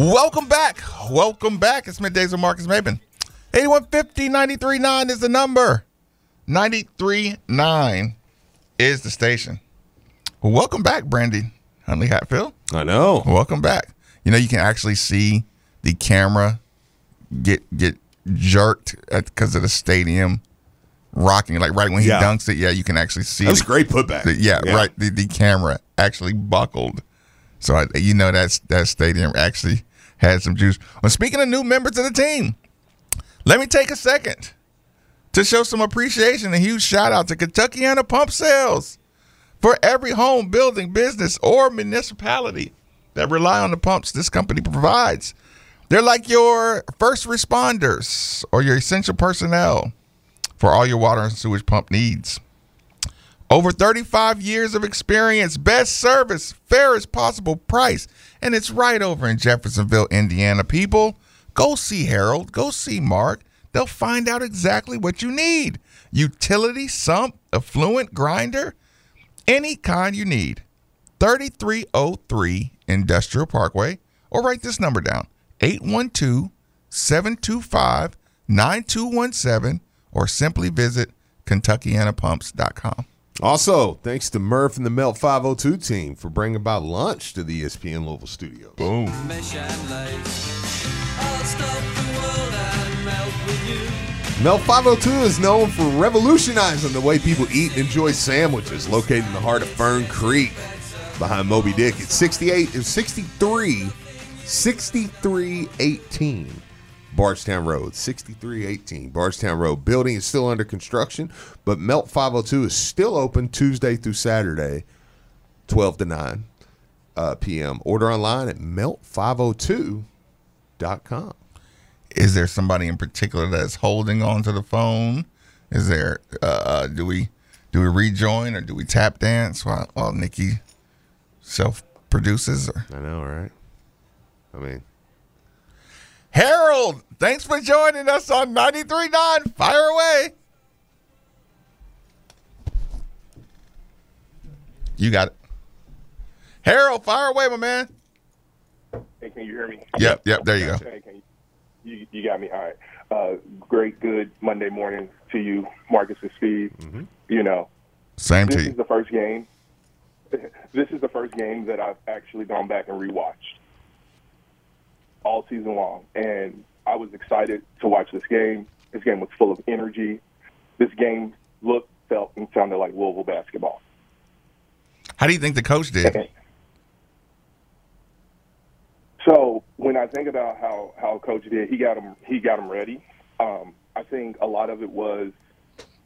Welcome back. Welcome back. It's middays with Marcus Maben. 8150 939 is the number. 939 is the station. Well, welcome back, Brandy Huntley Hatfield. I know. Welcome back. You know, you can actually see the camera get get jerked because of the stadium rocking. Like right when he Yeah. dunks it, yeah, you can actually see That was the- great putback. the- yeah, Yeah. right. The, the camera actually buckled. So I, you know that's that stadium actually had some juice. Well, speaking of new members of the team, let me take a second to show some appreciation. A huge shout out to Kentuckiana Pump Sales for every home, building, business, or municipality that rely on the pumps this company provides. They're like your first responders or your essential personnel for all your water and sewage pump needs. Over 35 years of experience, best service, fairest possible price, and it's right over in Jeffersonville, Indiana. People, go see Harold, go see Mark. They'll find out exactly what you need. Utility, sump, effluent grinder, any kind you need. 3303 Industrial Parkway, or write this number down 812 725 9217, or simply visit KentuckianaPumps.com. Also, thanks to Murph and the Melt 502 team for bringing about lunch to the ESPN Louisville studio. Boom. Melt 502 is known for revolutionizing the way people eat and enjoy sandwiches located in the heart of Fern Creek behind Moby Dick. It's 68, it's 63, 6318 Bardstown Road, 6318 Bardstown Road. Building is still under construction, but Melt 502 is still open Tuesday through Saturday, 12 to 9 uh, p.m. Order online at melt502.com. Is there somebody in particular that's holding on to the phone? Is there? Uh, do we do we rejoin or do we tap dance while, while Nikki self produces? I know, right? I mean, Harold, thanks for joining us on 93.9. Fire away. You got it. Harold, fire away, my man. Hey, can you hear me? Yep, yep, there you go. Hey, can you, you, you got me. All right. Uh, great, good Monday morning to you, Marcus and Steve. You know, Same this to is you. the first game. This is the first game that I've actually gone back and rewatched all season long, and I was excited to watch this game. This game was full of energy. This game looked, felt, and sounded like Louisville basketball. How do you think the coach did? So when I think about how how coach did, he got him he got him ready. Um, I think a lot of it was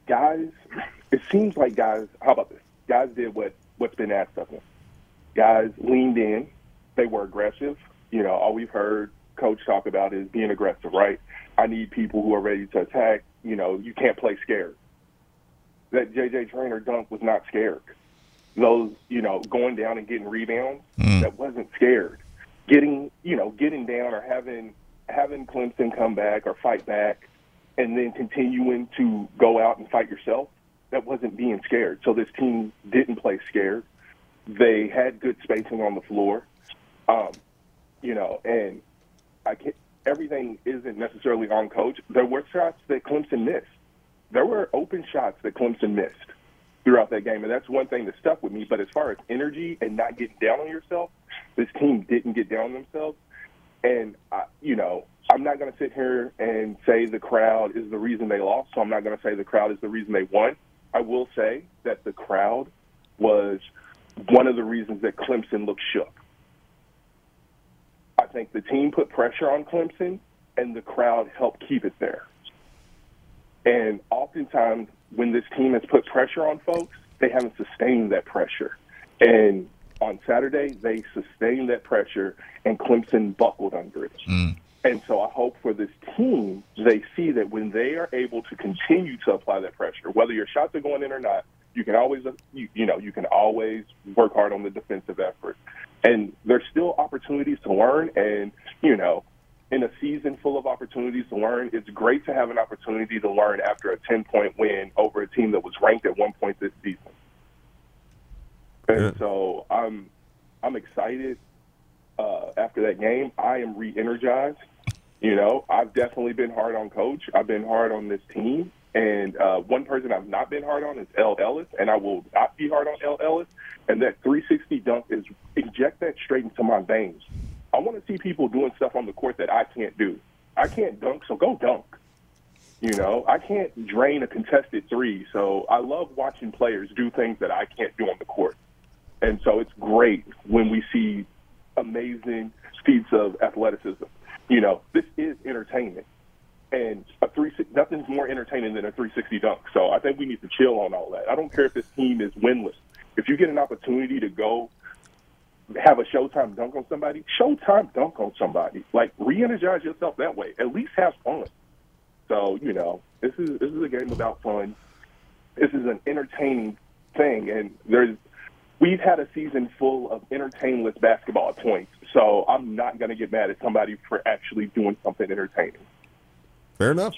guys. It seems like guys. How about this? Guys did what what's been asked of them. Guys leaned in. They were aggressive. You know, all we've heard coach talk about is being aggressive, right? I need people who are ready to attack. You know, you can't play scared. That JJ Traynor dunk was not scared. Those, you know, going down and getting rebounds, that wasn't scared getting you know getting down or having having Clemson come back or fight back, and then continuing to go out and fight yourself. That wasn't being scared. So this team didn't play scared. They had good spacing on the floor, um, you know, and I can't, everything isn't necessarily on coach. There were shots that Clemson missed. There were open shots that Clemson missed throughout that game, and that's one thing that stuck with me. But as far as energy and not getting down on yourself, this team didn't get down on themselves. And I, you know, I'm not going to sit here and say the crowd is the reason they lost. So I'm not going to say the crowd is the reason they won. I will say that the crowd was one of the reasons that Clemson looked shook. I think the team put pressure on Clemson, and the crowd helped keep it there. And oftentimes, when this team has put pressure on folks, they haven't sustained that pressure. And on Saturday, they sustained that pressure, and Clemson buckled under it. Mm. And so I hope for this team, they see that when they are able to continue to apply that pressure, whether your shots are going in or not, you can always, you, you know, you can always work hard on the defensive effort. And there's still opportunities to learn. And, you know, in a season full of opportunities to learn, it's great to have an opportunity to learn after a 10 point win over a team that was ranked at one point this season. And so I'm, I'm excited uh, after that game. I am re-energized. You know, I've definitely been hard on coach. I've been hard on this team. And uh, one person I've not been hard on is El Ellis, and I will not be hard on El Ellis. And that 360 dunk is inject that straight into my veins. I want to see people doing stuff on the court that I can't do. I can't dunk, so go dunk. You know, I can't drain a contested three, so I love watching players do things that I can't do on the court. And so it's great when we see amazing feats of athleticism. You know, this is entertainment. And nothing's more entertaining than a 360 dunk. So I think we need to chill on all that. I don't care if this team is winless. If you get an opportunity to go have a showtime dunk on somebody, showtime dunk on somebody. Like re-energize yourself that way. At least have fun. So you know, this is this is a game about fun. This is an entertaining thing, and there's we've had a season full of entertainless basketball points. So I'm not going to get mad at somebody for actually doing something entertaining. Fair enough.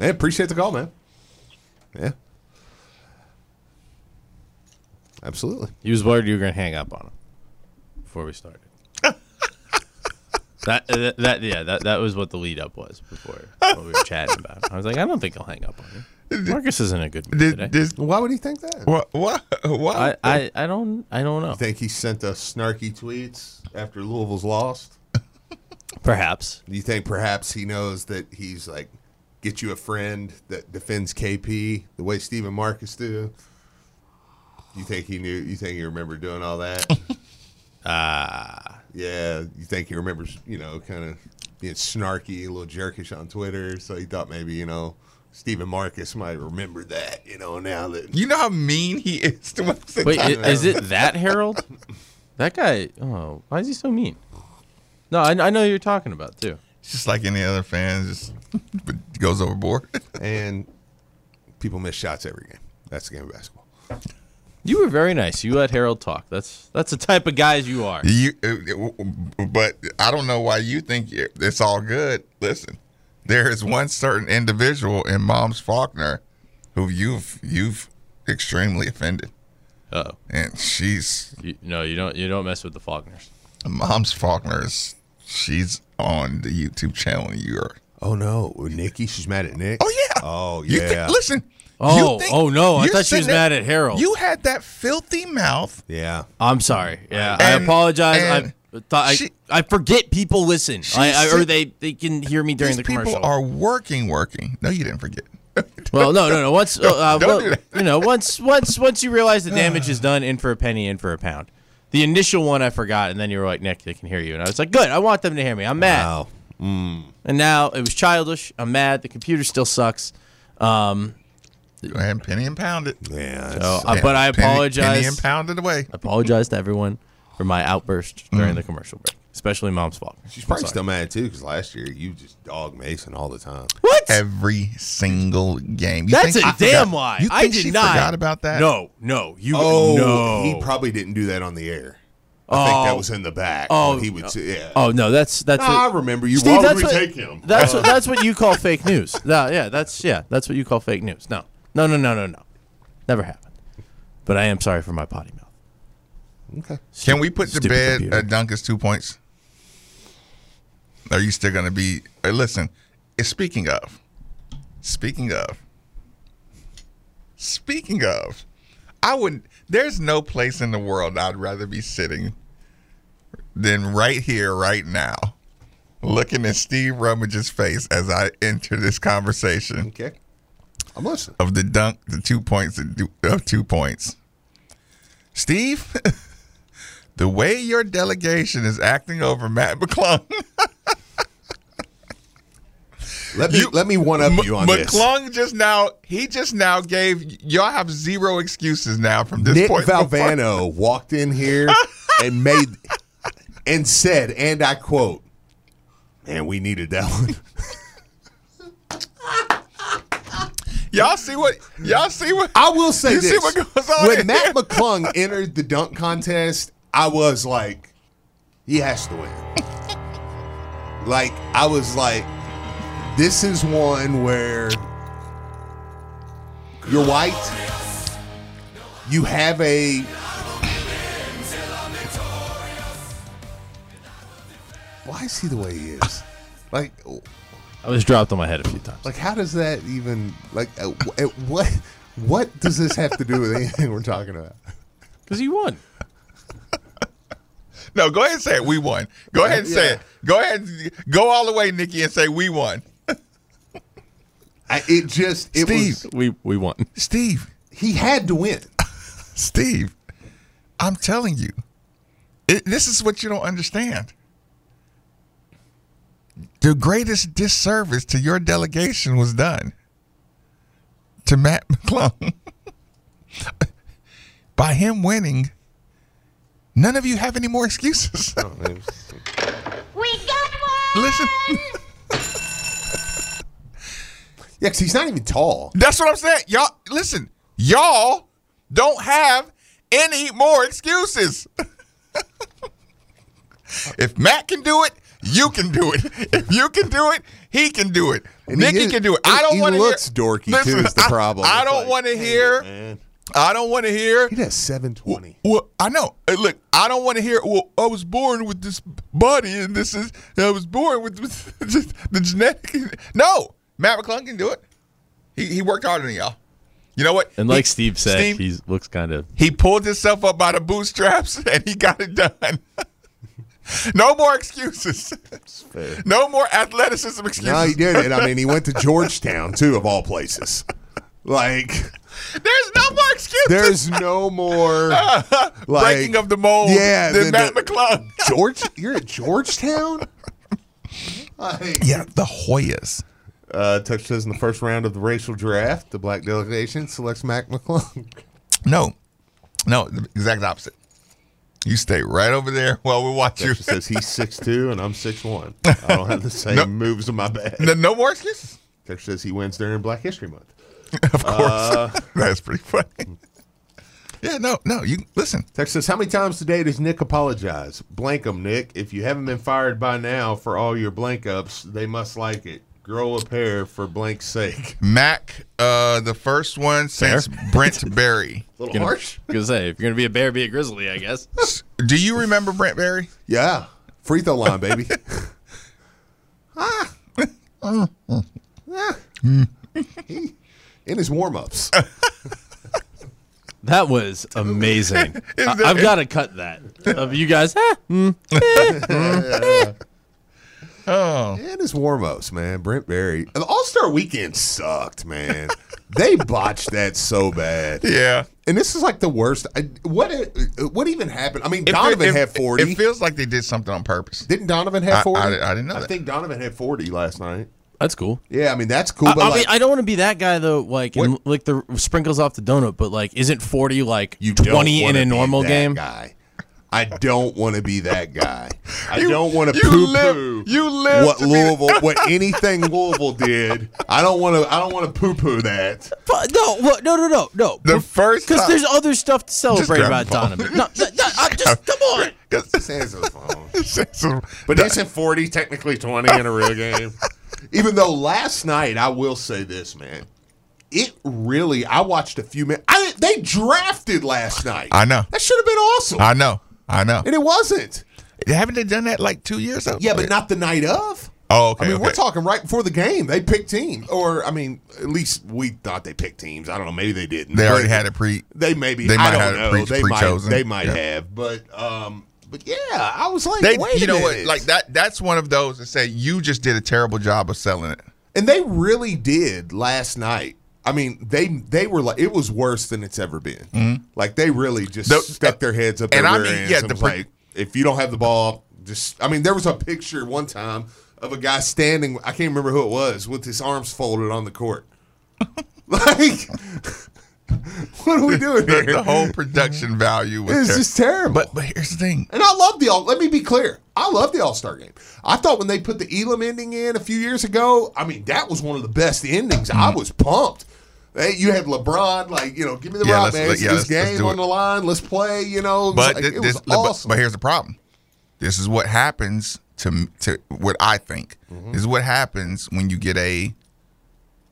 I appreciate the call, man. Yeah. Absolutely. He was worried you were going to hang up on him before we started. that, uh, that that yeah that that was what the lead up was before what we were chatting about. I was like, I don't think he'll hang up on you. Marcus isn't a good mood Did, today. did, Why would he think that? what? What? What? I, I I don't I don't know. You think he sent us snarky tweets after Louisville's lost? Perhaps Do you think perhaps he knows that he's like get you a friend that defends KP the way Stephen Marcus do? You think he knew? You think he remembered doing all that? ah yeah. You think he remembers? You know, kind of being snarky, a little jerkish on Twitter. So he thought maybe you know Stephen Marcus might remember that. You know, now that you know how mean he is to us. wait i- is it that Harold? That guy? Oh, why is he so mean? No, I, I know who you're talking about too. It's just like any other fans, just but goes overboard. and people miss shots every game. That's the game of basketball. You were very nice. You let Harold talk. That's that's the type of guys you are. You, uh, but I don't know why you think it's all good. Listen, there is one certain individual in Mom's Faulkner who you've you've extremely offended, Oh, and she's you, no, you don't you don't mess with the Faulkners. Mom's Faulkner is she's on the YouTube channel. and You're Oh no, Nikki, she's mad at Nick. oh yeah Oh You yeah. think- listen. Oh, you think- oh, no, I thought she was mad at Harold. You had that filthy mouth. yeah. I'm sorry. Yeah, I apologize. I thought I, she- I forget people listen. I, I, or they they can hear me during These the commercial. people are working, working. No, you didn't forget. well, no, no, no. Once uh, uh, don't well, do that. you know, once once once you realize the damage is done, in for a penny, in for a pound. The initial one I forgot, and then you were like, Nick, they can hear you, and I was like, good. I want them to hear me. I'm mad. Wow. And now it was childish. I'm mad. The computer still sucks. Um, Go ahead and penny and pound it. Yeah. so, that's- uh, but I Penny- apologize. Penny and pound it away. I apologize to everyone for my outburst during the commercial break, especially Mom's fault. she's probably still mad too because last year you just dog Mason all the time. What? Every single game. You That's think a damn forgot- lie. You I think did she not forgot about that? No, no, you Oh, no. he probably didn't do that on the air. I think that Oh. was in the back. Oh. he would. say- Yeah. Oh no, that's that's. No, I remember you. Steve, Why would that's we what, take him? That's what, that's what you call fake news. No, yeah, that's yeah, that's what you call fake news. No, no, no, no, no, no, never happened. But I am sorry for my potty mouth. Okay. Can we put to bed computer. uh, Duncan's two points? Are you still going to be? Uh, listen, uh, speaking of, speaking of, speaking of, I wouldn't. There's no place in the world I'd rather be sitting than right here, right now, looking at Steve Rummage's face as I enter this conversation Okay. I'm listening. of the dunk, the two points of two points. Steve, the way your delegation is acting over Mac McClung, Let me You- let me one up you on this. McClung just now he just now gave y'all have zero excuses now from this Nick point. Valvano walked in here and made and said, and I quote, "Man, we needed that one." Y'all see what y'all see what I will say this: see what goes on when here? Mac McClung entered the dunk contest, I was like, he has to win. like I was like, this is one where you're white. You have a why is he the way he is? Like, I was dropped on my head a few times. like how does that even like uh, uh, what? What does this have to do with anything we're talking about? Because he won. No, go ahead and say it. We won. Go ahead and say it. Go ahead and go all the way, Nikki, and say we won. I, it just it Steve. was We we won. Steve, he had to win. Steve, I'm telling you, it, this is what you don't understand. The greatest disservice to your delegation was done to Matt McClung by him winning. None of you have any more excuses. We got one! Listen, Yeah, because he's not even tall. that's what I'm saying. Y'all, listen, y'all don't have any more excuses. if Matt can do it, you can do it. If you can do it, he can do it. And Nikki is- can do it. I don't want to looks hear, dorky, too, is the problem. I, It's don't like, want to hear. man. I don't want to hear. He has seven twenty. Well, I know. Look, I don't want to hear. Well, I was born with this body, and this is. I was born with, the genetic. No, Mac McClung can do it. He he worked harder than y'all. You know what? And like He- Steve said, Steve, he looks kind of. he pulled himself up by the bootstraps, and he got it done. no more excuses. No more athleticism excuses. No, he did it. I mean, he went to Georgetown too, of all places. Like, There's no more excuses. there's no more like, breaking of the mold. Yeah, than the- Matt the- McClung. George. You're at Georgetown. Like, Yeah, the Hoyas. Uh, Touch says in the first round of the racial draft, the black delegation selects Mac McClung. No, no, the exact opposite. You stay right over there while we watch you. Says he's six two and I'm six one. I don't have the same No. moves in my bag. no, no more excuses. Touch says he wins during Black History Month. Of course, that's pretty funny. Yeah, no, no. You listen. Texas says, How many times today does Nick apologize? Blank 'em, Nick. If you haven't been fired by now for all your blank ups, they must like it. Grow a pair for blank's sake. Mac, uh, the first one since Brent Barry. A little Gonna, harsh? gonna say if you're gonna be a bear, be a grizzly, I guess. Do you remember Brent Barry? Yeah. Free throw line, baby. ah. In his warm ups. That was amazing. I, that- I've got to cut that of you guys. Oh, In his warm ups, man. Brent Barry. The All Star weekend sucked, man. they botched that so bad. yeah. And this is like the worst. What what even happened? I mean, It- Donovan it- had 40. It feels like they did something on purpose. Didn't Donovan have 40? I- I didn't know I that. think Donovan had 40 last night. That's cool. Yeah, I mean, that's cool. I, But I like, mean, I don't want to be that guy though. Like, and, like the sprinkles off the donut, but like, isn't forty like you twenty in wanna a be normal that game? Guy. I don't want to be that guy. I You- don't want to poo poo. you live what Louisville, what anything Louisville did. I don't want to. I don't want to poo poo that. No, what? no, no, no, no. The first because there's other stuff to celebrate about. Donovan. No, no, no, I'm just come on. Sands phone. But isn't 40 technically 20 in a real game? Even though last night, I will say this, man. It really, I watched a few minutes. I, they drafted last night. I know. That should have been awesome. I know. I know. and it wasn't. Haven't they done that like two years ago? Yeah, but not the night of. Oh, okay. I mean, okay. we're talking right before the game. They picked teams. Or, I mean, at least we thought they picked teams. I don't know. Maybe they didn't. They already had it pre. They maybe. they I might don't have it know. pre- they pre-chosen. might. They might Yeah. have. But, um, but yeah, I was like, They, wait you know what? Like that. That's one of those that say you just did a terrible job of selling it. And they really did last night. I mean, they they were like it was worse than it's ever been. Like they really just The- stuck their heads up their and I mean, yeah, the like, if you don't have the ball, just I mean, there was a picture one time of a guy standing. I can't remember who it was with his arms folded on the court. like, what are we doing The, here? the whole production value was ter- just terrible. But but here's the thing. And I love the all. Let me be clear. I love the All Star game. I thought when they put the Elam ending in a few years ago, I mean that was one of the best endings. I Mm. was pumped. Hey, you had LeBron, like you know, give me the Yeah, rock, let's- man. It's yeah, this let's- let's game on it. the line. Let's play. You know, But like- thi- it this, was but- awesome. but here's the problem. This is what happens to to what I think. Mm-hmm. This is what happens when you get a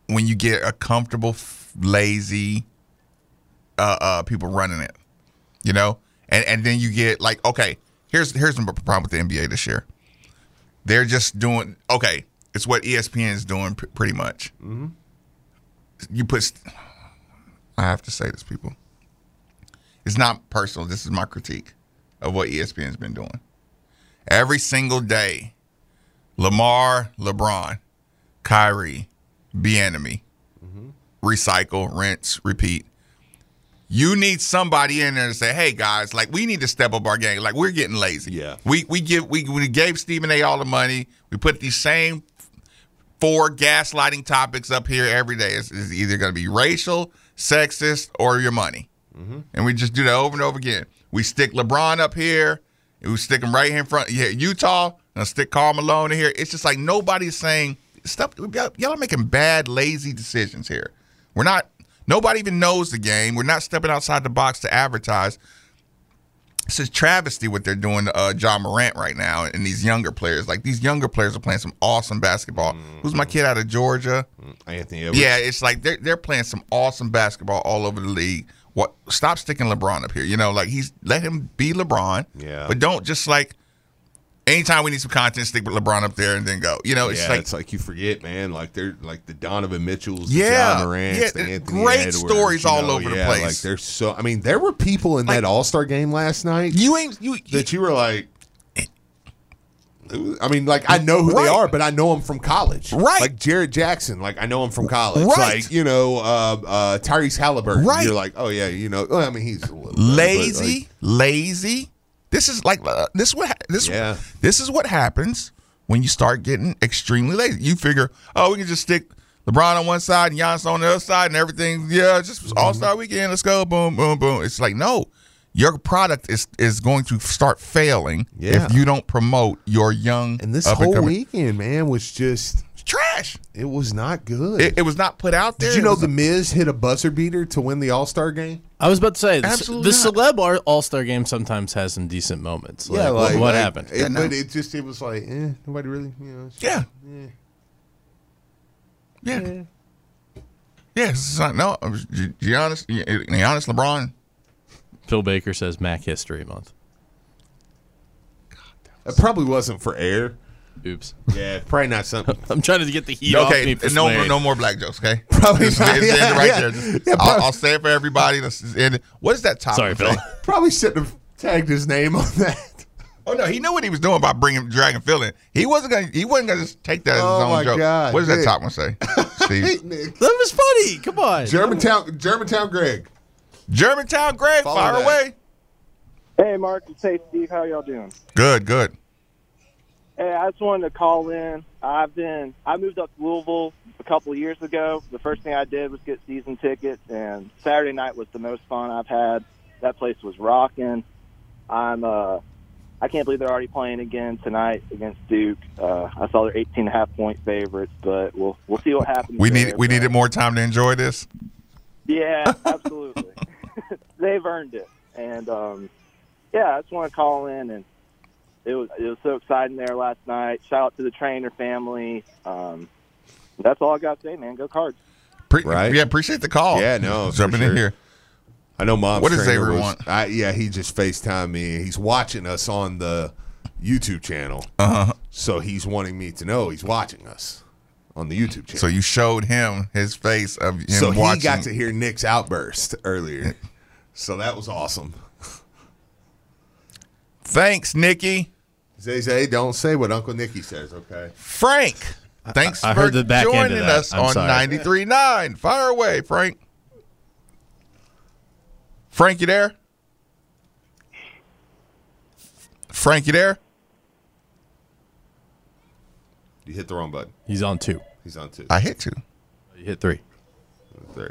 when you get a comfortable, lazy uh, uh, people running it. You know, and and then you get like okay, here's here's the problem with the NBA this year. They're just doing okay. It's what ESPN is doing pr- pretty much. Mm-hmm. You put. I have to say this, people. It's not personal. This is my critique of what ESPN's been doing. Every single day, Lamar, LeBron, Kyrie, Bienemy, mm-hmm. recycle, rinse, repeat. You need somebody in there to say, "Hey guys, like we need to step up our game. Like we're getting lazy. Yeah. we we give we we gave Stephen A. all the money. We put these same four gaslighting topics up here every day. It's, it's either going to be racial, sexist, or your money. Mm-hmm. And we just do that over and over again. We stick LeBron up here. We stick him right here in front. Yeah, Utah. And stick Karl Malone in here. It's just like nobody's saying stuff. Y'all y'all are making bad, lazy decisions here. We're not. Nobody even knows the game. We're not stepping outside the box to advertise. It's a travesty what they're doing to uh, Ja Morant right now and these younger players. Like these younger players are playing some awesome basketball. Who's my kid out of Georgia? Anthony Edwards. Yeah, it's like they're they're playing some awesome basketball all over the league. What? Stop sticking LeBron up here. You know, like he's let him be LeBron. Yeah. But don't just like anytime we need some content, stick with LeBron up there and then go. You know, it's yeah, like it's like you forget, man. Like they're like the Donovan Mitchells, the Yeah, Ja Morants, yeah, the Anthony great Edwards, stories all know, over the place. Like they're so. I mean, there were people in that All Star game last night you ain't you. that you were like. I mean, like I know who Right. they are, but I know them from college. Right. Like Jaren Jackson, like I know him from college. Right. Like you know, uh, uh, Tyrese Halliburton. Right. You're like, oh yeah, you know. Well, I mean, he's a little lazy, like, lazy. This is like uh, this is what this Yeah. this is what happens when you start getting extremely lazy. You figure, oh, we can just stick LeBron on one side and Giannis on the other side, and everything. Yeah, just Mm-hmm. All Star Weekend. Let's go. Boom, boom, boom. It's like no, your product is is going to start failing Yeah. if you don't promote your young and this and whole weekend, man, was just trash. it was not good. It, it was not put out there. Did you know the Miz hit a buzzer beater to win the All Star game? I was about to say the, Absolutely the not. celeb All Star game sometimes has some decent moments. Like, yeah, what, like what like, happened? It, Yeah, no. But it just it was like, eh, nobody really, you know. it's- Yeah. Yeah. Yeah. It's not, no, it was Gi- Giannis, Giannis, LeBron. Phil Baker says Mac History Month. It probably wasn't for air. Oops. Yeah, probably not something. I'm trying to get the heat off Okay. For no, swearing. no more black jokes. Okay, Probably Just- not. it's Yeah, ended right yeah. there. Just- Yeah, I'll, probably- I'll say it for everybody. Let's just end it. What is that topic? Sorry, Phil. say? probably shouldn't have tagged his name on that. Oh no, he knew what he was doing by bringing dragging Phil in. He wasn't gonna. He wasn't gonna just take that as Oh, his own my joke. God, What does that Nick. top one say? Steve, Nick. That was funny. Come on. Germantown, Germantown, Greg. Germantown, Greg, Follow fire that. away. Hey, Mark. Hey, Steve. How y'all doing? Good, good. Hey, I just wanted to call in. I've been I moved up to Louisville a couple of years ago. The first thing I did was get season tickets, and Saturday night was the most fun I've had. That place was rocking. I'm uh, I can't believe they're already playing again tonight against Duke. Uh, I saw they're 18 and a half point favorites, but we'll we'll see what happens. We there, need we but- needed more time to enjoy this. Yeah, absolutely. They've earned it, and um, yeah, I just want to call in and it was it was so exciting there last night. Shout out to the Traynor family. Um, that's all I got to say, man. Go Cards. Pre- Right. Yeah, appreciate the call. Yeah, no, for jumping in here. I know mom's What does trainer Xavier was- want? I, yeah, he just FaceTime me. He's watching us on the YouTube channel. Uh-huh. So he's wanting me to know he's watching us on the YouTube channel. So you showed him his face of him So he got to hear Nick's outburst earlier. So that was awesome. Thanks, Nikki. Zay Zay, don't say what Uncle Nikki says, okay? Frank. Thanks I for the back joining that. us I'm on sorry. 93.9. Fire away, Frank. Frank, you there? Frank, you there? You hit the wrong button. He's on two. He's on two. I hit two. You hit three. Three.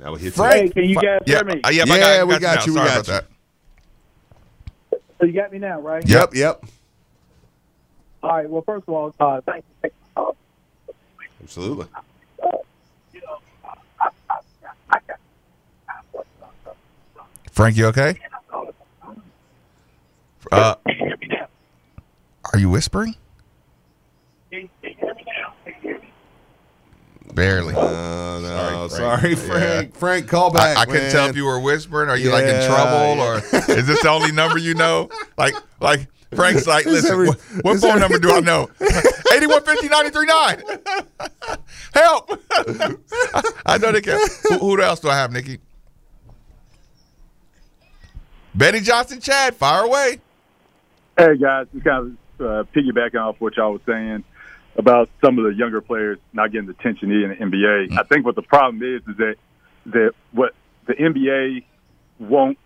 Now we hit Frank. Hey, can you guys Yeah, hear me? uh, yeah, Yeah, I got, we got, got you, now. we Sorry got about that. So you got me now, right? Yep, yep. All right. Well, first of all, uh, thank you. Uh, Absolutely. Frank, you okay? Uh, are you whispering? Barely. Sorry, sorry, Frank. Frank. Frank, call back. I, I couldn't tell if you were whispering. Are you like in trouble, yeah. or is this the only number you know? Like, like Frank's like, listen, every- what, what is phone every- number do I know? 8150 Help! I know they can. Who, who else do I have, Nikki? Betty Johnson, Chad, fire away. Hey guys, just kind of uh, piggybacking off what y'all was saying about some of the younger players not getting the attention in the NBA. I think what the problem is is that that what the NBA won't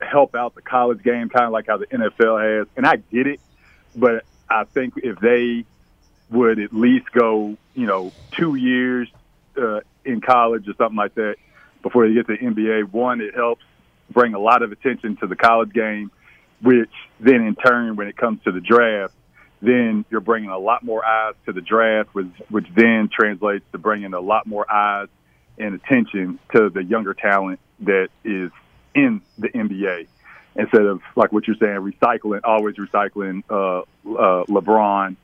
help out the college game, kind of like how the NFL has. And I get it, but I think if they would at least go, you know, two years uh, in college or something like that before they get to the NBA, one, it helps bring a lot of attention to the college game, which then in turn, when it comes to the draft, then you're bringing a lot more eyes to the draft, which, which then translates to bringing a lot more eyes and attention to the younger talent that is in the NBA. Instead of like what you're saying, recycling, always recycling uh, uh, LeBron,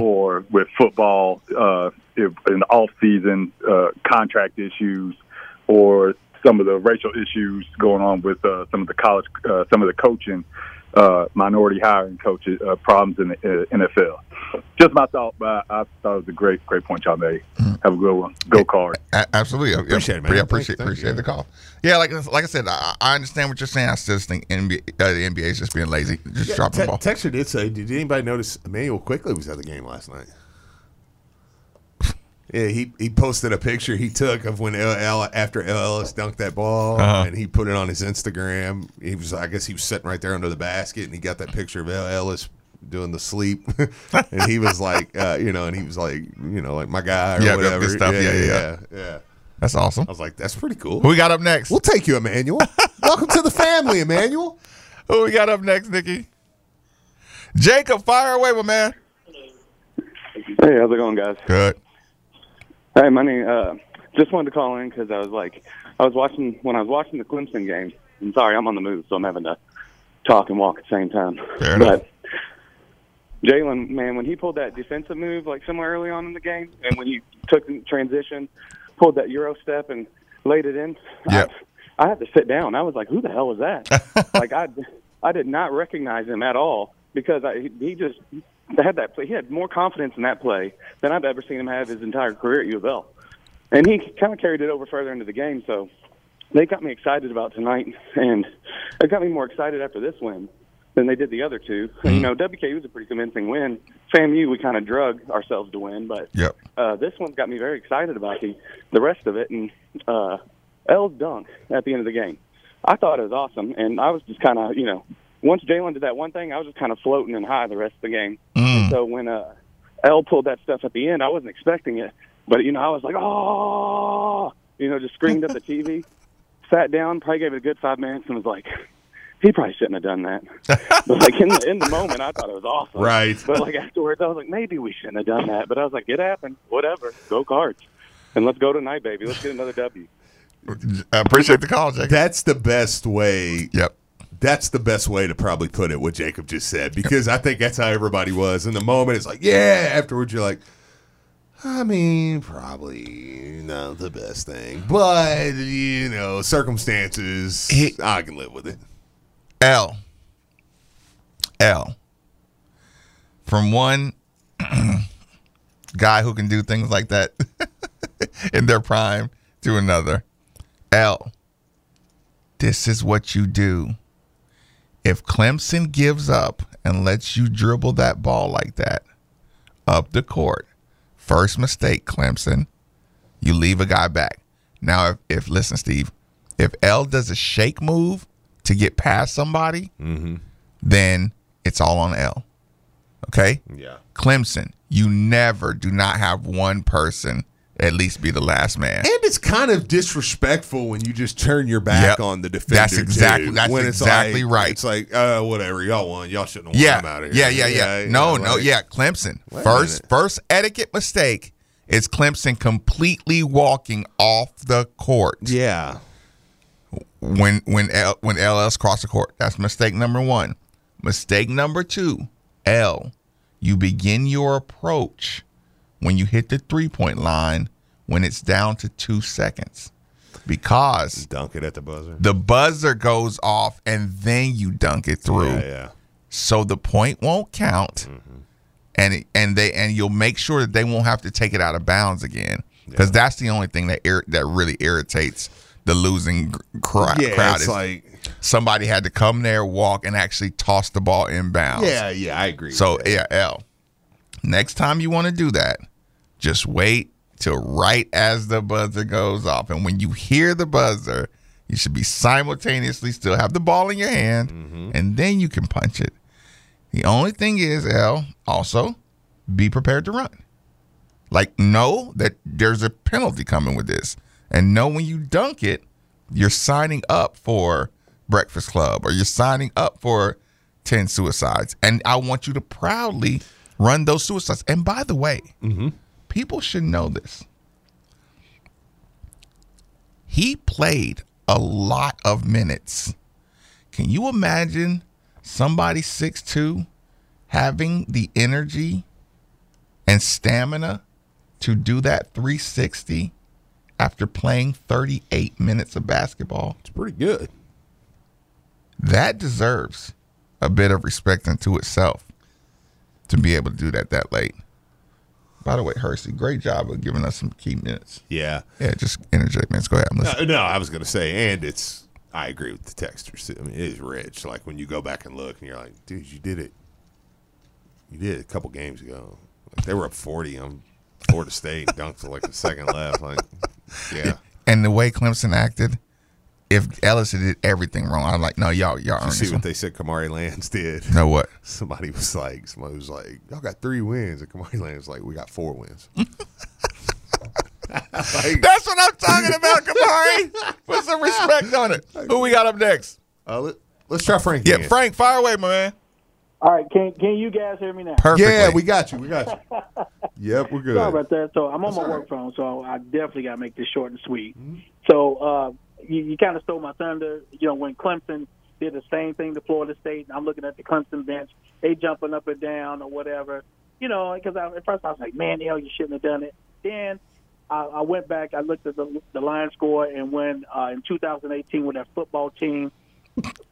or with football uh, if, in the off season, uh, contract issues, or some of the racial issues going on with uh, some of the college, uh, some of the coaching, uh, minority hiring coaches uh, problems in the uh, NFL. Just my thought, but I, I thought it was a great, great point y'all made. Have a good one. Go card. A- absolutely. Yeah, Appreciate it, man. Yeah, appreciate thank you, appreciate yeah. the call. Yeah, like like I said, I, I understand what you're saying. I still just think NBA, uh, the NBA is just being lazy, just dropping the ball. Texter did say, did anybody notice Immanuel Quickley was at the game last night? Yeah, he, he posted a picture he took of when LL after LLS dunked that ball, Uh-huh. and he put it on his Instagram. He was, I guess, he was sitting right there under the basket, and he got that picture of LLS doing the sleep, and he was like, uh, you know, and he was like, you know, like my guy or Yeah, whatever. good stuff. Yeah, yeah, yeah, yeah. That's awesome. I was like, that's pretty cool. Who we got up next? We'll take you, Immanuel. Welcome to the family, Immanuel. Who we got up next, Nikki? Jacob, fire away, my man. Hey, how's it going, guys? Good. Hey, my name. Uh, just wanted to call in because I was like, I was watching when I was watching the Clemson game. I'm sorry, I'm on the move, so I'm having to talk and walk at the same time. Fair enough. but Jalen, man, when he pulled that defensive move like somewhere early on in the game, and when he took the transition, pulled that euro step and laid it in, Yep. I, I had to sit down. I was like, who the hell was that? like I, I did not recognize him at all because I, he- he just had that play. He had more confidence in that play than I've ever seen him have his entire career at U of L. And he kind of carried it over further into the game. So they got me excited about tonight, and it got me more excited after this win than they did the other two. You know, WKU was a pretty convincing win. FAMU, we kind of drug ourselves to win, but Yep. uh, this one's got me very excited about the the rest of it. And uh, L's dunk at the end of the game, I thought it was awesome, and I was just kind of you know, once Jalen did that one thing, I was just kind of floating and high the rest of the game. Mm. So when uh, L pulled that stuff at the end, I wasn't expecting it, but you know, I was like, oh, you know, just screamed at the TV, sat down, probably gave it a good five minutes, and was like, he probably shouldn't have done that. but like in the in the moment, I thought it was awesome. Right. But like afterwards, I was like, maybe we shouldn't have done that. But I was like, it happened. Whatever. Go cards. And let's go tonight, baby. Let's get another W. I appreciate the call, Jacob. That's the best way. Yep. That's the best way to probably put it. What Jacob just said, because I think that's how everybody was in the moment. It's like, yeah. Afterwards, you're like, I mean, probably not the best thing, but you know, circumstances, I can live with it. L. L. From one guy who can do things like that in their prime to another. L. This is what you do. If Clemson gives up and lets you dribble that ball like that up the court, first mistake, Clemson, you leave a guy back. Now, if, if listen, Steve, if L does a shake move to get past somebody, mm-hmm. then it's all on L. Okay? Yeah. Clemson, you never do not have one person at least be the last man. And it's kind of disrespectful when you just turn your back Yep. on the defender. That's exactly- too. that's when it's exactly like- right. It's like, uh, whatever, y'all won. Y'all shouldn't have won. Yeah, I'm out of here. yeah, yeah, yeah. No, no, like- yeah. Clemson first first etiquette mistake is Clemson completely walking off the court. Yeah. When when L, when LS cross the court, that's mistake number one. Mistake number two, L, you begin your approach when you hit the three point line when it's down to two seconds, because Dunk it at the buzzer. the buzzer goes off and then you dunk it through. Yeah, yeah. So the point won't count, mm-hmm. and it- and they and you'll make sure that they won't have to take it out of bounds again because that's the only thing that ir- that really irritates the losing cra- Yeah, crowd. it's like- somebody had to come there, walk, and actually toss the ball inbounds. Yeah, yeah, I agree. So yeah, L. Next time you want to do that, just wait till right as the buzzer goes off, and when you hear the buzzer, you should be simultaneously still have the ball in your hand, Mm-hmm. and then you can punch it. The only thing is, L, also be prepared to run. Like know that there's a penalty coming with this, and know when you dunk it, you're signing up for Breakfast Club or you're signing up for 10 suicides. And I want you to proudly run those suicides. And by the way, people should know this. He played a lot of minutes. Can you imagine somebody 6'2 having the energy and stamina to do that 360 after playing 38 minutes of basketball? It's pretty good. That deserves a bit of respect unto itself to be able to do that that late. By the way, Hercy, great job of giving us some key minutes. Yeah. Yeah, just interject minutes. Go ahead. I'm listening. No, no, I was going to say, and it's, I agree with the texters. I mean, it is rich. Like when you go back and look and you're like, dude, you did it. You did it a couple games ago. Like they were up 40 on Florida State, dunked to like the second left. Like, yeah. And the way Clemson acted, if Ellis did everything wrong, I'm like, no, y'all, y'all Did you earned see this what one. they said Kamari Lands did? No, what? Somebody was like, somebody was like, y'all got three wins. And Kamari Lands was like, we got four wins. That's what I'm talking about, Kamari. Put some respect on it. Who we got up next? Uh, let, us try Frank. Yeah, again. Frank, fire away, my man. All right, can can you guys hear me now? Perfectly. Yeah, we got you. We got you. Yep, we're good. Sorry about that. So I'm on my work phone, so I definitely got to make this short and sweet. So uh, you, you kind of stole my thunder. You know, when Clemson did the same thing to Florida State, and I'm looking at the Clemson bench, they jumping up and down or whatever. You know, because at first I was like, man, hell, you shouldn't have done it. Then I, I went back, I looked at the, the line score, and when uh, in 2018 when that football team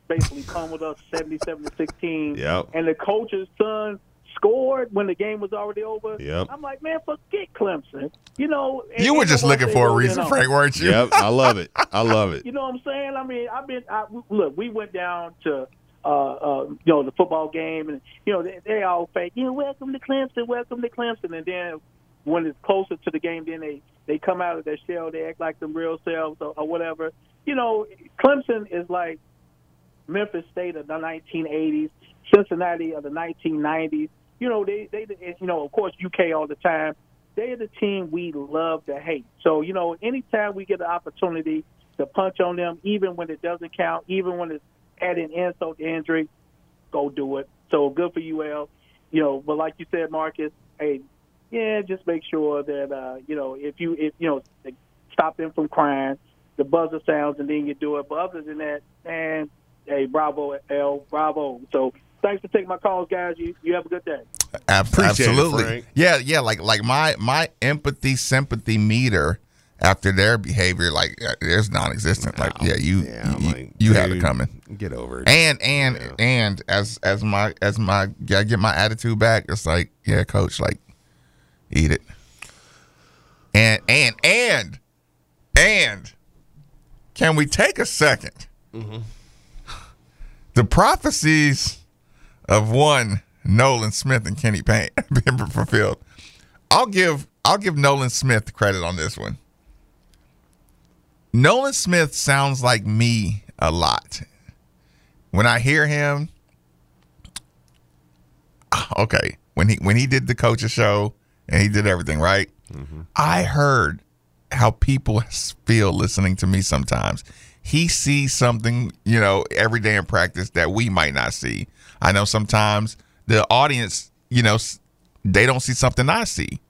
basically pummeled us 77 to 16, Yep. and the coach's son scored when the game was already over. Yep. I'm like, man, forget Clemson. You know, You were just looking for a rolled in reason, on- Frank, weren't you? Yep, I love it. I love it. You know what I'm saying? I mean, I've been I, look. We went down to uh, uh, you know the football game, and you know they, they all fake. You know, welcome to Clemson, welcome to Clemson, and then when it's closer to the game, then they they come out of their shell. They act like them real selves or, or whatever. You know, Clemson is like Memphis State of the 1980s, Cincinnati of the 1990s. You know, they they you know of course UK all the time. They're the team we love to hate. So you know, anytime we get an opportunity to punch on them, even when it doesn't count, even when it's adding insult to injury, go do it. So good for you, UL. You know, but like you said, Marcus, hey, yeah, just make sure that uh, you know if you if you know stop them from crying, the buzzer sounds, and then you do it. But other than that, man, hey, bravo, L, bravo. So thanks for taking my calls, guys. You you have a good day. Ab- Appreciate it, absolutely. Frank. yeah, yeah. Like like my my empathy sympathy meter after their behavior, like uh, there's non-existent. like yeah, you Yeah, you, like, you have it coming. Get over it. And and and as as my as my yeah, I get my attitude back. It's like yeah, coach, like eat it. And and and and can we take a 2nd The prophecies of one Nolan Smith and Kenny Payne have been fulfilled. I'll give I'll give Nolan Smith credit on this one. Nolan Smith sounds like me a lot. When I hear him, okay, when he when he did the coaches show and he did everything right, mm-hmm. I heard how people feel listening to me sometimes. He sees something, you know, every day in practice that we might not see. I know sometimes the audience, you know, they don't see something I see.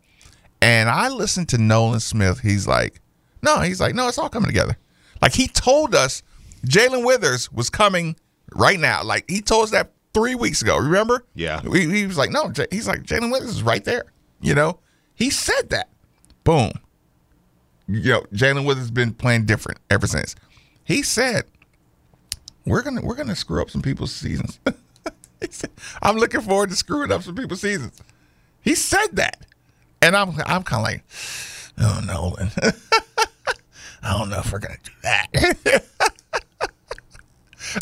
And I listened to Nolan Smith. He's like, no, he's like, no, it's all coming together. Like he told us Jae'Lyn Withers was coming right now. Like he told us that three weeks ago. Remember? Yeah. He, he was like, no, J- he's like, Jae'Lyn Withers is right there. You know, he said that. Boom. You know, Jae'Lyn Withers has been playing different ever since. He said, we're gonna we're gonna screw up some people's seasons. I'm looking forward to screwing up some people's seasons. He said that, and I'm I'm kind of like, oh Nolan, I don't know if we're gonna do that.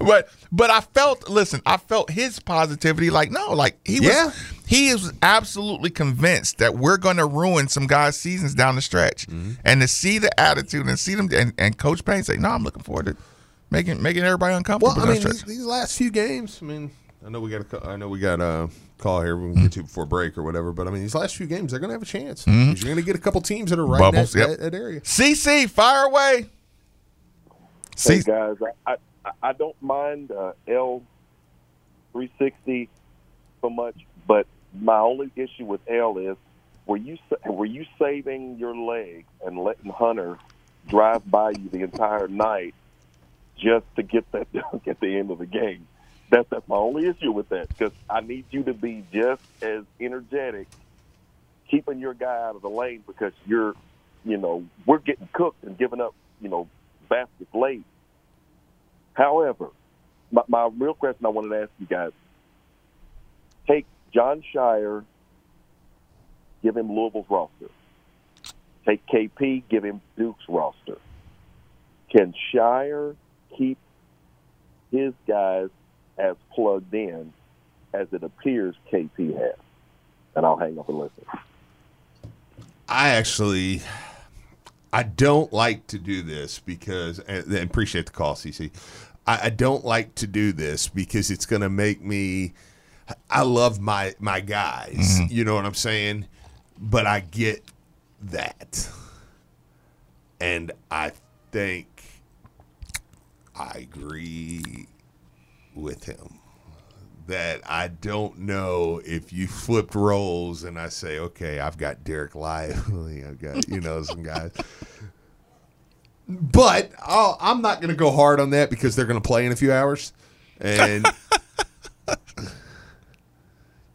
but but I felt listen, I felt his positivity. Like no, like he was Yeah. he is absolutely convinced that we're going to ruin some guys' seasons down the stretch, Mm-hmm. and to see the attitude and see them and, and Coach Payne say, no, I'm looking forward to making making everybody uncomfortable. Well, I mean, the these, these last few games. I mean, I know we got a, ca- I know we got a call here. We can get to before break or whatever. But I mean, these last few games, they're going to have a chance. 'Cause You're going to get a couple teams that are right Bubbles, in that, yep. that, that area. CC, fire away. Hey C- guys, I I, I don't mind uh, El three sixty so much, but my only issue with El is were you were you saving your leg and letting Hunter drive by you the entire night just to get that dunk at the end of the game? That's that's my only issue with that because I need you to be just as energetic, keeping your guy out of the lane because you're, you know, we're getting cooked and giving up, you know, baskets late. However, my, my real question I wanted to ask you guys: Take Jon Scheyer, give him Louisville's roster. Take KP, give him Duke's roster. Can Scheyer keep his guys as plugged in as it appears KP has? And I'll hang up and listen. I actually, I don't like to do this because, and, and appreciate the call, CC. I, I don't like to do this because it's going to make me. I love my my guys, mm-hmm. you know what I'm saying, but I get that, and I think I agree with him that I don't know if you flipped roles and I say, okay, I've got Dereck Lively, I've got you know some guys, but I'll, I'm not going to go hard on that because they're going to play in a few hours, and you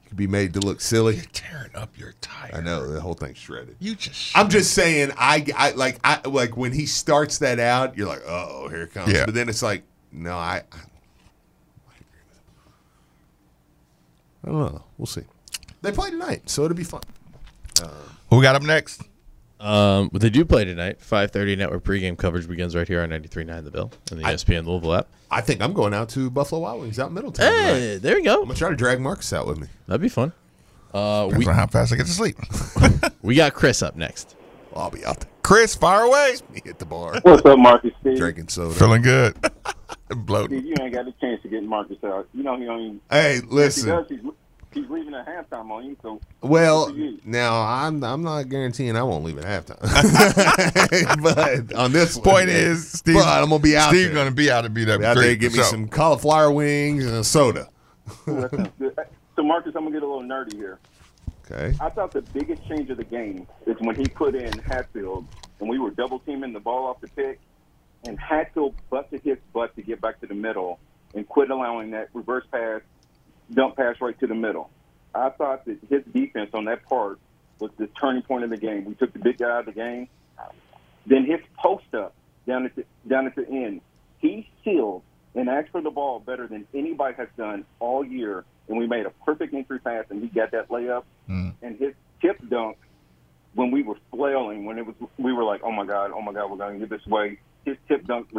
could be made to look silly. tearing up your tire. I know the whole thing's shredded. You just. I'm just saying, I, I like, I like when he starts that out, you're like, oh, here it comes. Yeah. But then it's like, no, I, I, I don't know. We'll see. They play tonight, so it'll be fun. Who we got up next? Um, they do play tonight. 5:30 network pregame coverage begins right here on 93.9 The Ville and the I- ESPN Louisville app. I think I'm going out to Buffalo Wild Wings out in Middletown. Hey, tonight. there you go. I'm gonna try to drag Marcus out with me. That'd be fun. Uh, Depends we on how fast I get to sleep. we got Chris up next. I'll be out there. Chris, fire away. Me at the bar, What's up, Marcus? Steve? drinking soda. Feeling good. Bloated. Steve, you ain't got a chance to get Marcus out. You know he don't even. Hey, If he listen. does, he's, he's leaving at halftime on you. So Well, you. now I'm I'm not guaranteeing I won't leave at halftime, but on this one, Point is, Steve, but I'm gonna be out Steve there. gonna be out to beat up Be out there, Drake, get me so- some cauliflower wings and a soda. That sounds good. So Marcus, I'm gonna get a little nerdy here. Okay. I thought the biggest change of the game is when he put in Hatfield and we were double teaming the ball off the pick, and Hatfield busted his butt to get back to the middle and quit allowing that reverse pass, dump pass right to the middle. I thought that his defense on that part was the turning point of the game. We took the big guy out of the game. Then his post up down at the, down at the end, he sealed and asked for the ball better than anybody has done all year. And we made a perfect entry pass, and he got that layup. Mm. And his tip dunk, when we were flailing, when it was, we were like, "Oh my god, oh my god, we're going to get this way." His tip dunk,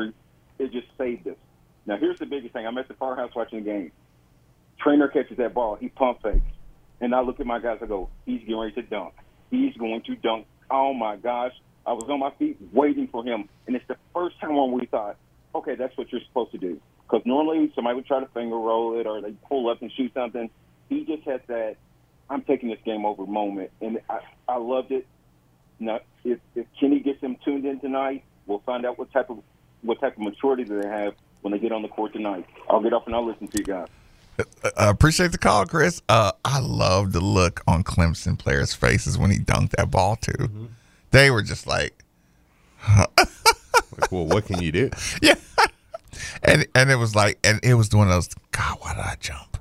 it just saved us. Now here's the biggest thing: I'm at the firehouse watching the game. Traynor catches that ball, he pump fakes, and I look at my guys. I go, "He's getting ready to dunk. He's going to dunk." Oh my gosh! I was on my feet waiting for him, and it's the first time when we thought, "Okay, that's what you're supposed to do." Because normally somebody would try to finger roll it or they pull up and shoot something. He just had that I'm taking this game over moment, and I, I loved it. Now, if, if Kenny gets them tuned in tonight, we'll find out what type of what type of maturity do they have when they get on the court tonight. I'll get off and I'll listen to you guys. I appreciate the call, Chris. Uh, I love the look on Clemson players' faces when he dunked that ball too. Mm-hmm. They were just like, like, well, what can you do? yeah, and and it was like, and it was one of those. God, why did I jump?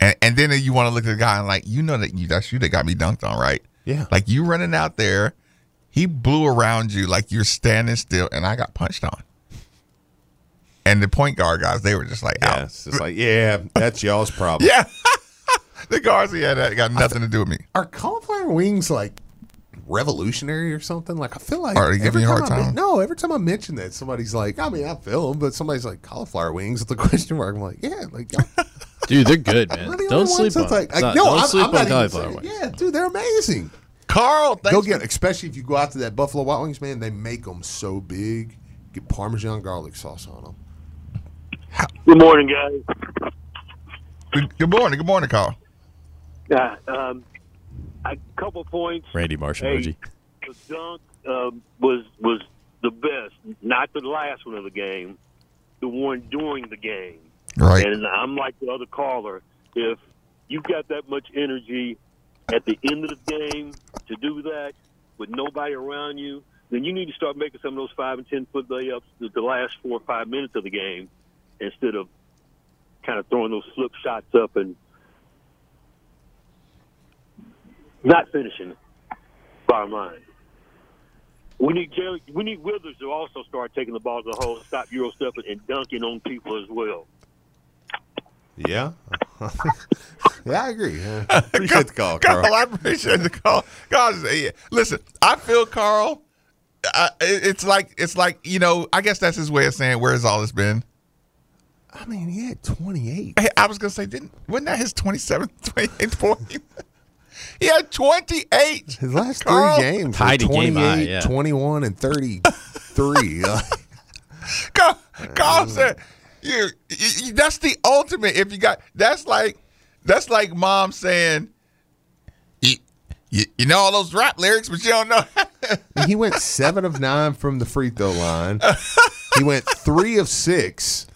And and then you want to look at the guy and like, you know that you that's you that got me dunked on, right? Yeah. Like you running out there, he blew around you like you're standing still, and I got punched on. And the point guard guys, they were just like, Yeah, out. it's just like, yeah, that's y'all's problem. Yeah. the guards, yeah, that got nothing to do with me. Are cauliflower wings like revolutionary or something? Like I feel like Are they giving every you a hard I time? no, every time I mention that, somebody's like, I mean, I feel them, but somebody's like cauliflower wings with the question mark. I'm like, yeah, like Dude, they're good, man. we're the Don't sleep ones on. like, like, No, no, don't I'm, sleep I'm not on even cauliflower saying- wings. Yeah, dude, they're amazing. Carl, go get, especially if you go out to that Buffalo Wild Wings, man. They make them so big. Get Parmesan garlic sauce on them. Good morning, guys. Good, good morning. Good morning, Carl. Yeah, um, a couple points. Randy Marsh Hey, emoji. the dunk um, was was the best, not the last one of the game, the one during the game. Right. And I'm like the other caller. If you got that much energy at the end of the game to do that with nobody around you, then you need to start making some of those five and ten foot layups the, the last four or five minutes of the game instead of kind of throwing those slip shots up and not finishing. Bottom line, we need Jerry, we need Withers to also start taking the ball to the hole, stop euro stepping, and dunking on people as well. Yeah. yeah, I agree. Yeah. Appreciate the call, Carl. Carl, I appreciate the call. God, yeah. listen, I feel Carl. I, it's like it's like you know. I guess that's his way of saying where's all this been. I mean, he had 28. Hey, I was gonna say, didn't wasn't that his 27th, 28th point? he had 28. His last Carl? three games were 28, 21, and 33. Uh, Carl, Carl said, you, you, that's the ultimate. If you got, that's like, that's like mom saying, you, you, you know all those rap lyrics, but you don't know. he went seven of nine from the free throw line. He went three of six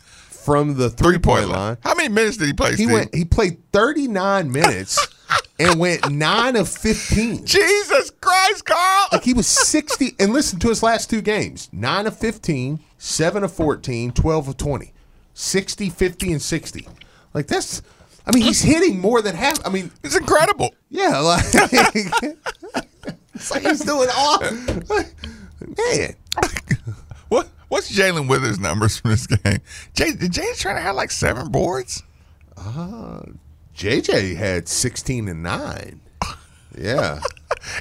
from the three point line. How many minutes did he play? He Steve? went. He played thirty nine minutes and went nine of fifteen. Jesus Christ, Carl! Like he was sixty. And listen to his last two games: nine of 15, 7 of 14, 12 of 20, 60, 50, and sixty. Like that's. I mean, he's hitting more than half. I mean, it's incredible. Yeah, like it's like he's doing all. Man, What what's Jae'Lyn Withers' numbers from this game? Jay, did trying to have like seven boards? Uh, JJ had sixteen and nine. Yeah.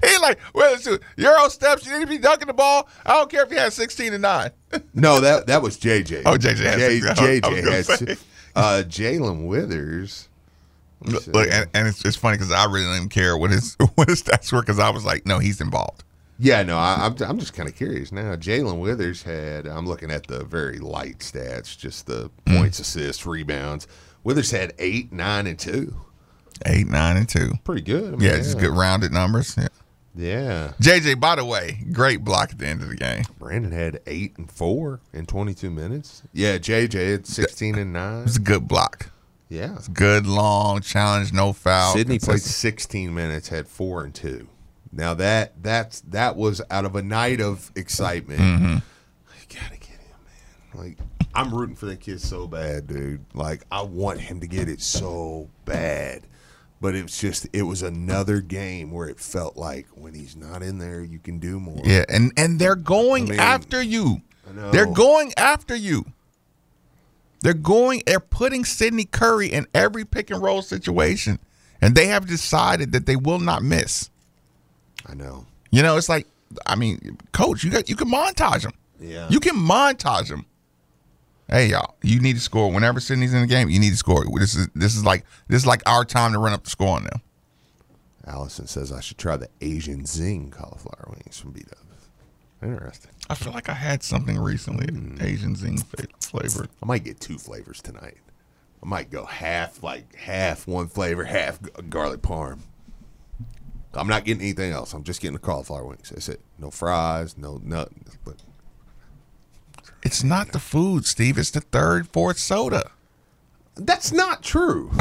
He like, well, it's- Euro steps. You need to be dunking the ball. I don't care if you had sixteen and nine. No, that that was JJ. Oh, JJ had J, six- I was- I was JJ gonna had six. uh, Jae'Lyn Withers. Look, look, and, and it's, it's funny because I really didn't care what his what his stats were because I was like, no, he's involved. Yeah, no, I, I'm I'm just kind of curious now. Jae'Lyn Withers had. I'm looking at the very light stats, just the Hmm. points, assists, rebounds. Withers had eight, nine, and two. Eight, nine, and two. Pretty good. I mean, yeah, just good rounded numbers. Yeah. Yeah. JJ, by the way, great block at the end of the game. Brandon had eight and four in 22 minutes. Yeah, JJ had 16 and nine. It was a good block. Yeah. It's good, long challenge, no foul. Sydney played consistent. 16 minutes, had four and two. Now that that's that was out of a night of excitement. Mhm. You gotta get him, man. Like I'm rooting for that kid so bad, dude. Like I want him to get it so bad. But it's just it was another game where it felt like when he's not in there, you can do more. Yeah, and and they're going I mean, after you. I. They're going after you. They're going. They're putting Sydney Curry in every pick and roll situation, and they have decided that they will not miss. I know. You know, it's like, I mean, coach, you got you can montage them. Yeah. You can montage them. Hey y'all, you need to score whenever Sydney's in the game. You need to score. This is this is like this is like our time to run up the score on them. Allison says I should try the Asian Zing cauliflower wings from B. Interesting. I feel like I had something recently, hmm. Asian zing flavor. I might get two flavors tonight. I might go half, like half one flavor, half garlic parm. I'm not getting anything else. I'm just getting the cauliflower wings. That's it. No fries, no nothing. But It's not the food, Steve. It's the third, fourth soda. that's not true.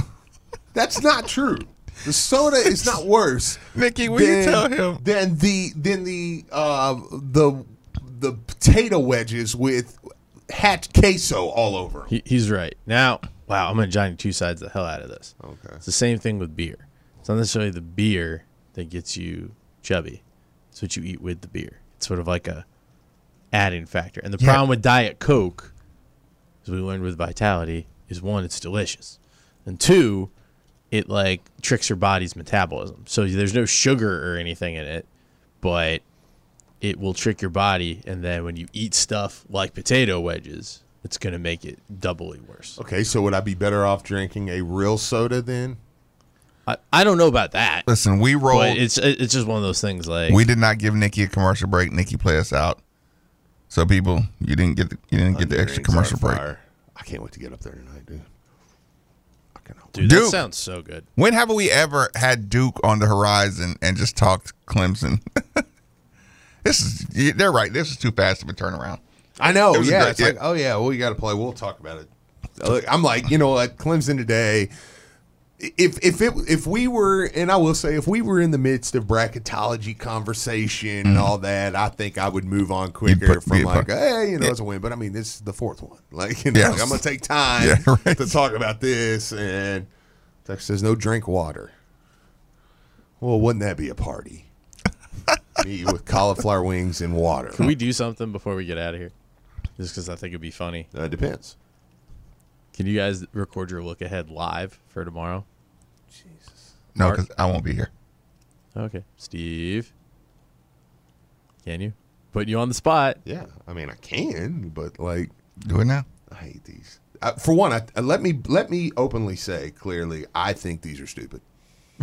That's not true. The soda is not worse. Nikki, will you tell him? Than the than the uh, the the potato wedges with hatch queso all over 'em. He, he's right. Now, wow, I'm going to Johnny two sides the hell out of this. Okay. It's the same thing with beer. It's not necessarily the beer that gets you chubby. It's what you eat with the beer. It's sort of like a adding factor. And the Yeah. problem with Diet Coke, as we learned with Vitality, is one, it's delicious. And two, it like tricks your body's metabolism. So there's no sugar or anything in it, but it will trick your body and then when you eat stuff like potato wedges, it's gonna make it doubly worse. Okay, so would I be better off drinking a real soda then? I, I don't know about that. Listen, we rolled. But it's it's just one of those things like we did not give Nikki a commercial break. Nikki play us out. So people, you didn't get the, you didn't get the extra commercial break. fire. I can't wait to get up there tonight, dude. dude, Duke. that sounds so good. When have we ever had Duke on the horizon and just talked Clemson? this is they're right. This is too fast of a turnaround. I know. It Yeah, great- it's like, oh yeah, well, you got to play. We'll talk about it. Look, I'm like, you know, what, Clemson today. If if it if we were, and I will say, if we were in the midst of bracketology conversation and all that, I think I would move on quicker put- from you'd like, put- hey, you know, Yeah. it's a win. But I mean, this is the fourth one. Like, you know, Yes. like, I'm gonna take time Yeah, right. to talk about this. And Tex says, no drink water. Well, wouldn't that be a party? Me with cauliflower wings and water. Can we do something before we get out of here? Just because I think it'd be funny. Uh, depends. Can you guys record your look ahead live for tomorrow? Jesus. No, because I won't be here. Okay, Steve. Can you? Putting you on the spot. Yeah, I mean, I can, but like, Do it now. I hate these. Uh, for one, I, uh, let me let me openly say clearly, I think these are stupid.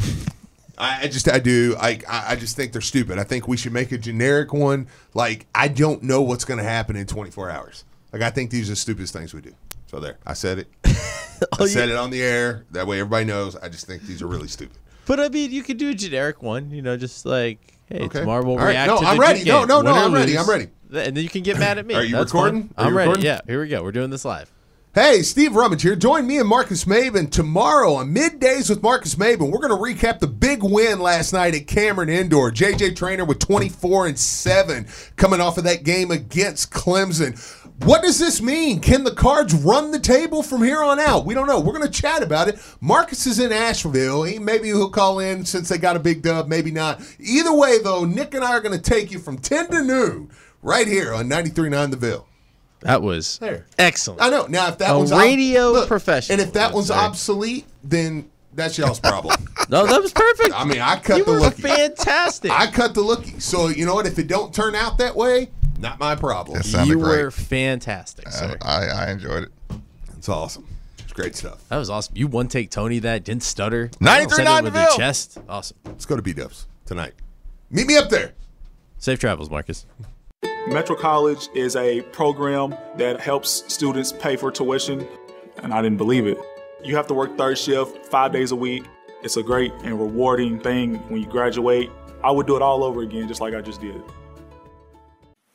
I, I just I do I I I just think they're stupid. I think we should make a generic one. Like I don't know what's going to happen in 24 hours. Like I think these are the stupidest things we do. So there, I said it. Oh, I said it on the air. That way everybody knows. I just think these are really stupid. But I mean, you could do a generic one. You know, just like, hey, Okay. tomorrow we'll right. react No, to I'm ready. No, no, no, I'm ready. I'm ready. And then you can get mad at me. Are you That's recording? Are I'm you ready. recording? Yeah, here we go. We're doing this live. Hey, Steve Rummage here. Join me and Marcus Maven tomorrow on Middays with Marcus Maven. We're going to recap the big win last night at Cameron Indoor. JJ Traynor with 24 and 7 coming off of that game against Clemson. What does this mean? Can the Cards run the table from here on out? We don't know. We're going to chat about it. Marcus is in Asheville. He, maybe he'll call in since they got a big dub, maybe not. Either way, though, Nick and I are going to take you from 10 to noon right here on 93.9 The Ville. That was There. excellent. I know. Now, if that A one's radio look, professional, and if that one's obsolete, then that's y'all's problem. No, that was perfect. I mean, I cut You the were lookie. fantastic. I cut the lookie. So you know what? If it don't turn out that way, not my problem. That sounded you great. were fantastic, Uh, sir. I, I enjoyed it. It's awesome. It's great stuff. That was awesome. You one take Tony that didn't stutter. 93.9 Said it with DeVille. the chest. Awesome. Let's go to B Dubs tonight. Meet me up there. Safe travels, Marcus. Metro College is a program that helps students pay for tuition, and I didn't believe it. You have to work third shift five days a week, It's a great and rewarding thing when you graduate. I would do it all over again, just like I just did.